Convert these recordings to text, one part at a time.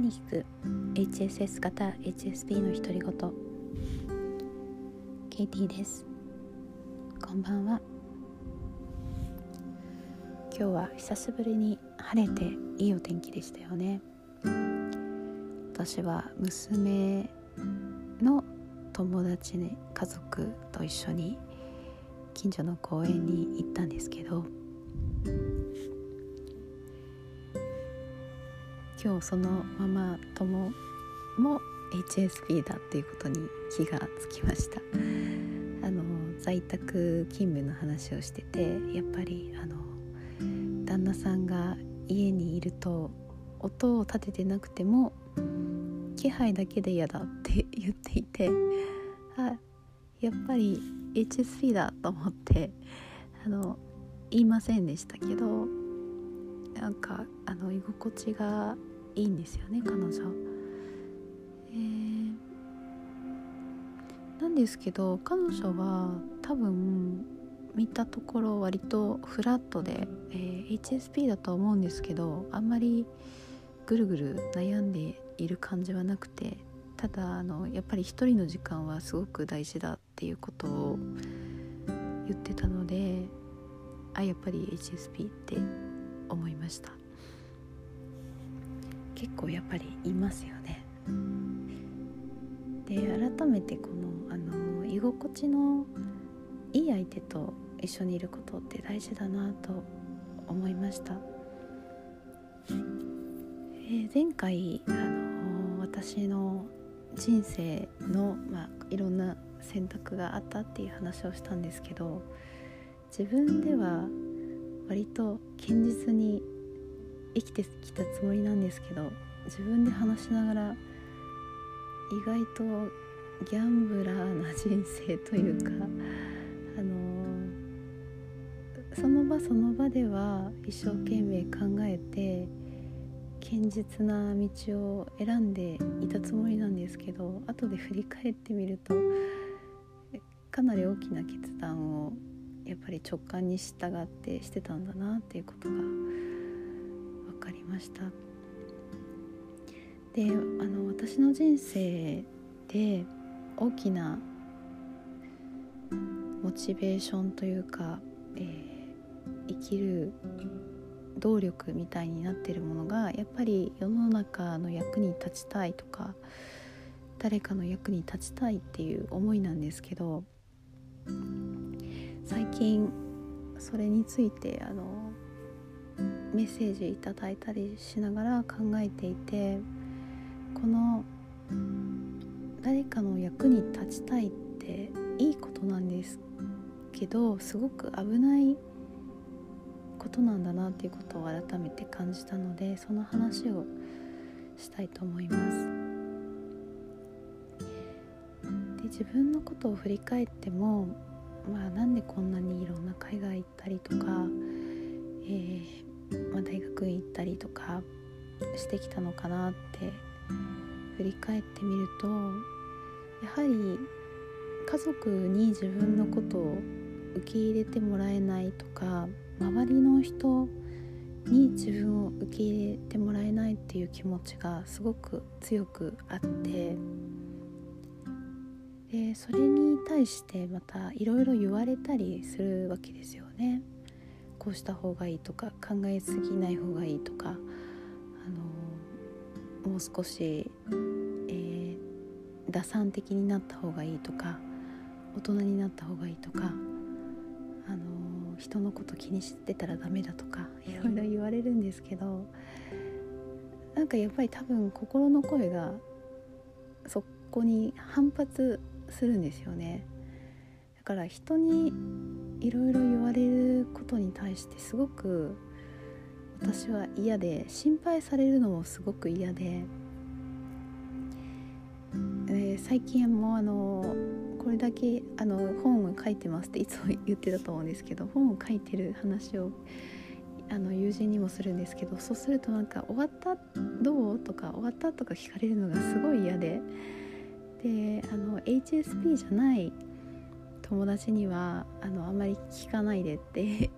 に聞く。HSS 型 HSP の独り言。ケイティです。こんばんは。今日は久しぶりに晴れていいお天気でしたよね。私は娘の友達ね家族と一緒に近所の公園に行ったんですけど今日そのママ友も HSP だっていうことに気がつきました。あの在宅勤務の話をしててやっぱりあの旦那さんが家にいると音を立ててなくても気配だけで嫌だって言っていてあやっぱり HSP だと思ってあの言いませんでしたけどなんかあの居心地がいいんですよね彼女。えー、なんですけど彼女は多分見たところ割とフラットで、えー、HSP だと思うんですけどあんまりぐるぐる悩んでいる感じはなくてただあのやっぱり一人の時間はすごく大事だっていうことを言ってたのであやっぱり HSP って思いました結構やっぱりいますよね。で改めてこのあの居心地のいい相手と一緒にいることって大事だなと思いました、えー、前回あの私の人生の、まあ、いろんな選択があったっていう話をしたんですけど自分では割と堅実に生きてきたつもりなんですけど自分で話しながら意外とギャンブラーな人生というかあのその場その場では一生懸命考えて堅実な道を選んでいたつもりなんですけど後で振り返ってみるとかなり大きな決断をやっぱり直感に従ってしてたんだなっていうことがました。であの私の人生で大きなモチベーションというか、えー、生きる動力みたいになってるものがやっぱり世の中の役に立ちたいとか誰かの役に立ちたいっていう思いなんですけど最近それについてあのメッセージいただいたりしながら考えていてこの誰かの役に立ちたいっていいことなんですけどすごく危ないことなんだなっていうことを改めて感じたのでその話をしたいと思います。で自分のことを振り返ってもまあなんでこんなにいろんな海外行ったりとか、えー、まあ、大学院行ったりとかしてきたのかなって振り返ってみるとやはり家族に自分のことを受け入れてもらえないとか周りの人に自分を受け入れてもらえないっていう気持ちがすごく強くあってでそれに対してまたいろいろ言われたりするわけですよね。こうした方がいいとか考えすぎない方がいいとかあのもう少し、えー、打算的になった方がいいとか大人になった方がいいとか、あの人のこと気にしてたらダメだとかいろいろ言われるんですけどなんかやっぱり多分心の声がそこに反発するんですよね。だから人にいろいろ言われることに対してすごく私は嫌で心配されるのもすごく嫌で、えー、最近もあのこれだけあの本を書いてますっていつも言ってたと思うんですけど本を書いてる話をあの友人にもするんですけどそうするとなんか「終わったどう?」とか「終わった?」とか聞かれるのがすごい嫌でであの HSP じゃない友達にはあのあんまり聞かないでって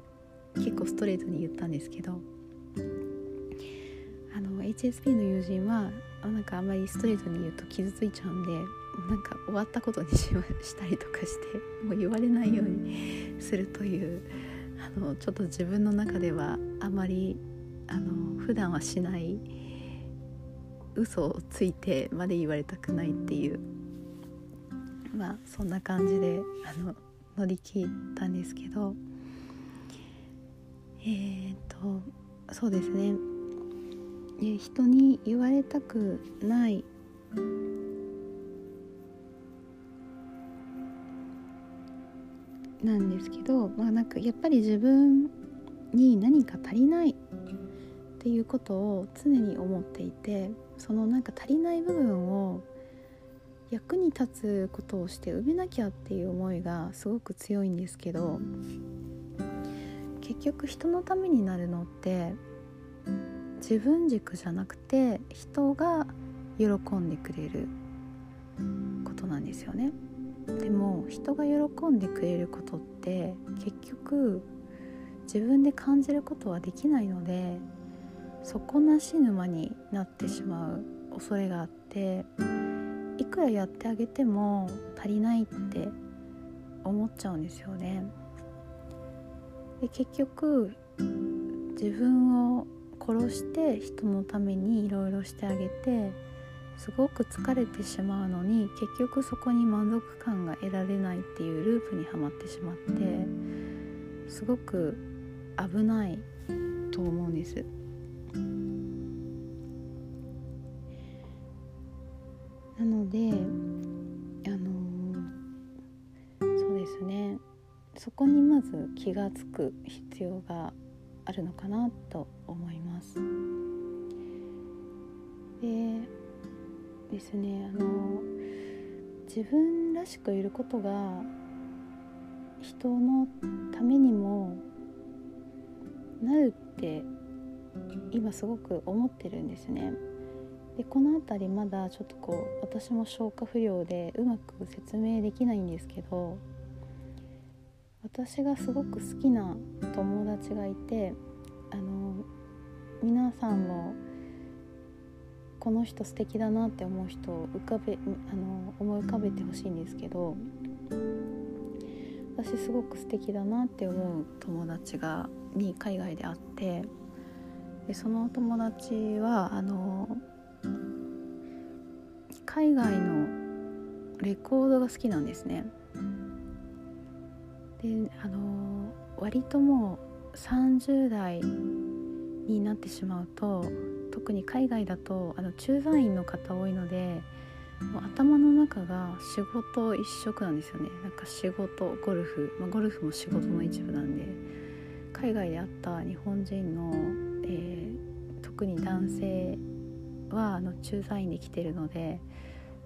結構ストレートに言ったんですけどあの HSP の友人はなんかあんまりストレートに言うと傷ついちゃうんでなんか終わったことにししたりとかしてもう言われないようにするというあのちょっと自分の中ではあまりあの普段はしない嘘をついてまで言われたくないっていうまあそんな感じであの乗り切ったんですけどえー、っとそうですね。人に言われたくない。なんですけど、まあ、なんかやっぱり自分に何か足りない。っていうことを常に思っていてそのなんか足りない部分を役に立つことをして埋めなきゃっていう思いがすごく強いんですけど結局人のためになるのって自分軸じゃなくて人が喜んでくれることなんですよね。でも人が喜んでくれることって結局自分で感じることはできないので底なし沼になってしまう恐れがあっていくらやってあげても足りないって思っちゃうんですよね。で結局自分を殺して人のためにいろいろしてあげてすごく疲れてしまうのに結局そこに満足感が得られないっていうループにはまってしまってすごく危ないと思うんです。なのであのそうですねそこにまず気が付く必要があるのかなと思います。でですねあの自分らしくいることが人のためにもなるって今すごく思ってるんですね。でこの辺りまだちょっとこう私も消化不良でうまく説明できないんですけど私がすごく好きな友達がいてあの皆さんもこの人素敵だなって思う人を浮かべあの思い浮かべてほしいんですけど私すごく素敵だなって思う友達がに海外で会ってでその友達はあの海外のレコードが好きなんですね。であの割ともう30代になってしまうと特に海外だとあの駐在員の方多いのでもう頭の中が仕事一色なんですよねなんか仕事ゴルフ、まあ、ゴルフも仕事の一部なんで海外で会った日本人の、えー、特に男性はあの駐在員で来てるので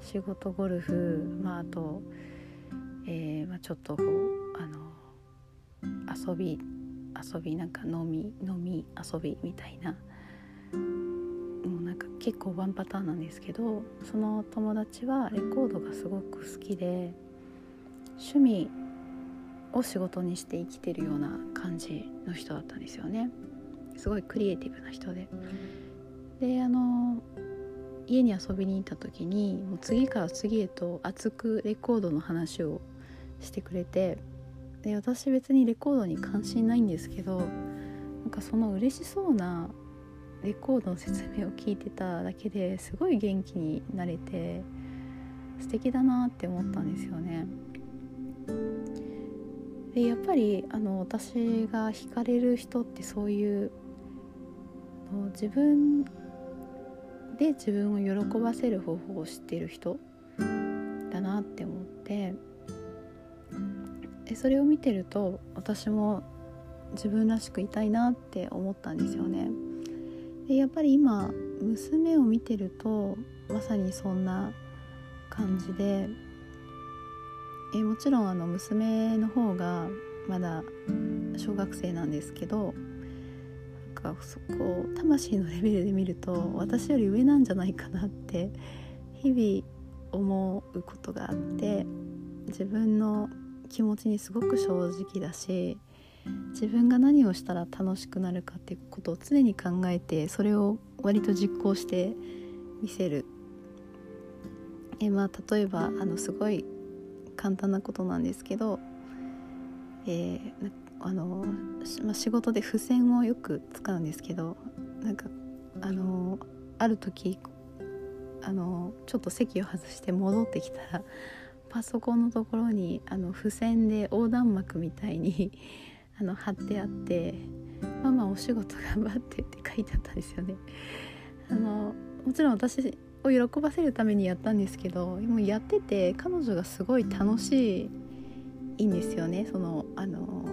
仕事ゴルフ、まあ、あと、えーまあ、ちょっとこうあの遊び遊びなんか飲み飲み遊びみたいなもうなんか結構ワンパターンなんですけどその友達はレコードがすごく好きで趣味を仕事にして生きてるような感じの人だったんですよね。すごいクリエイティブな人で。であの家に遊びに行った時にもう次から次へと熱くレコードの話をしてくれてで私別にレコードに関心ないんですけどなんかその嬉しそうなレコードの説明を聞いてただけですごい元気になれて素敵だなって思ったんですよね。でやっぱりあの私が惹かれる人ってそういう自分で自分を喜ばせる方法を知っている人だなって思ってでそれを見てると私も自分らしくいたいなって思ったんですよね。でやっぱり今娘を見てるとまさにそんな感じでえもちろんあの娘の方がまだ小学生なんですけどかそこ魂のレベルで見ると私より上なんじゃないかなって日々思うことがあって自分の気持ちにすごく正直だし自分が何をしたら楽しくなるかっていうことを常に考えてそれを割と実行して見せる。えまあ例えばあのすごい簡単なことなんですけど、えー、あの、まあ、仕事で付箋をよく使うんですけどなんかあのある時あのちょっと席を外して戻ってきたらパソコンのところにあの付箋で横断幕みたいにあの貼ってあって「ママお仕事頑張って」って書いてあったんですよね。あのもちろん私を喜ばせるためにやったんですけどもやってて彼女がすごい楽しいんですよねそのあの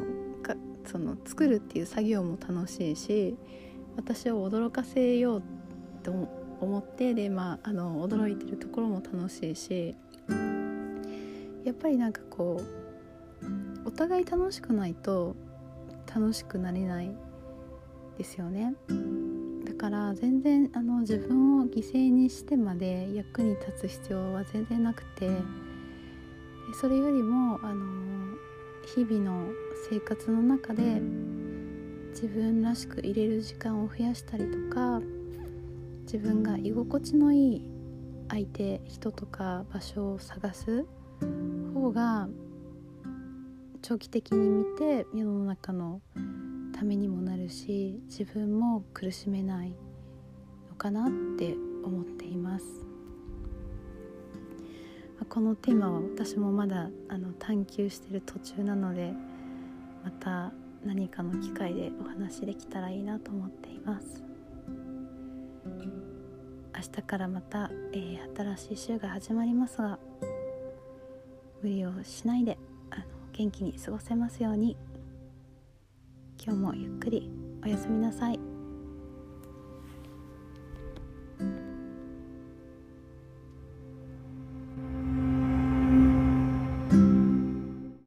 その作るっていう作業も楽しいし私を驚かせようと思ってで、まあ、あの驚いてるところも楽しいしやっぱりなんかこうお互い楽しくないと楽しくなれないですよね。だから全然あの自分を犠牲にしてまで役に立つ必要は全然なくてそれよりもあの日々の生活の中で自分らしく入れる時間を増やしたりとか自分が居心地のいい相手人とか場所を探す方が長期的に見て世の中のためにもなるし自分も苦しめないのかなって思っています。このテーマは私もまだあの探求してる途中なのでまた何かの機会でお話できたらいいなと思っています明日からまた、えー、新しい週が始まりますが無理をしないであの元気に過ごせますように今日もゆっくりおやすみなさい。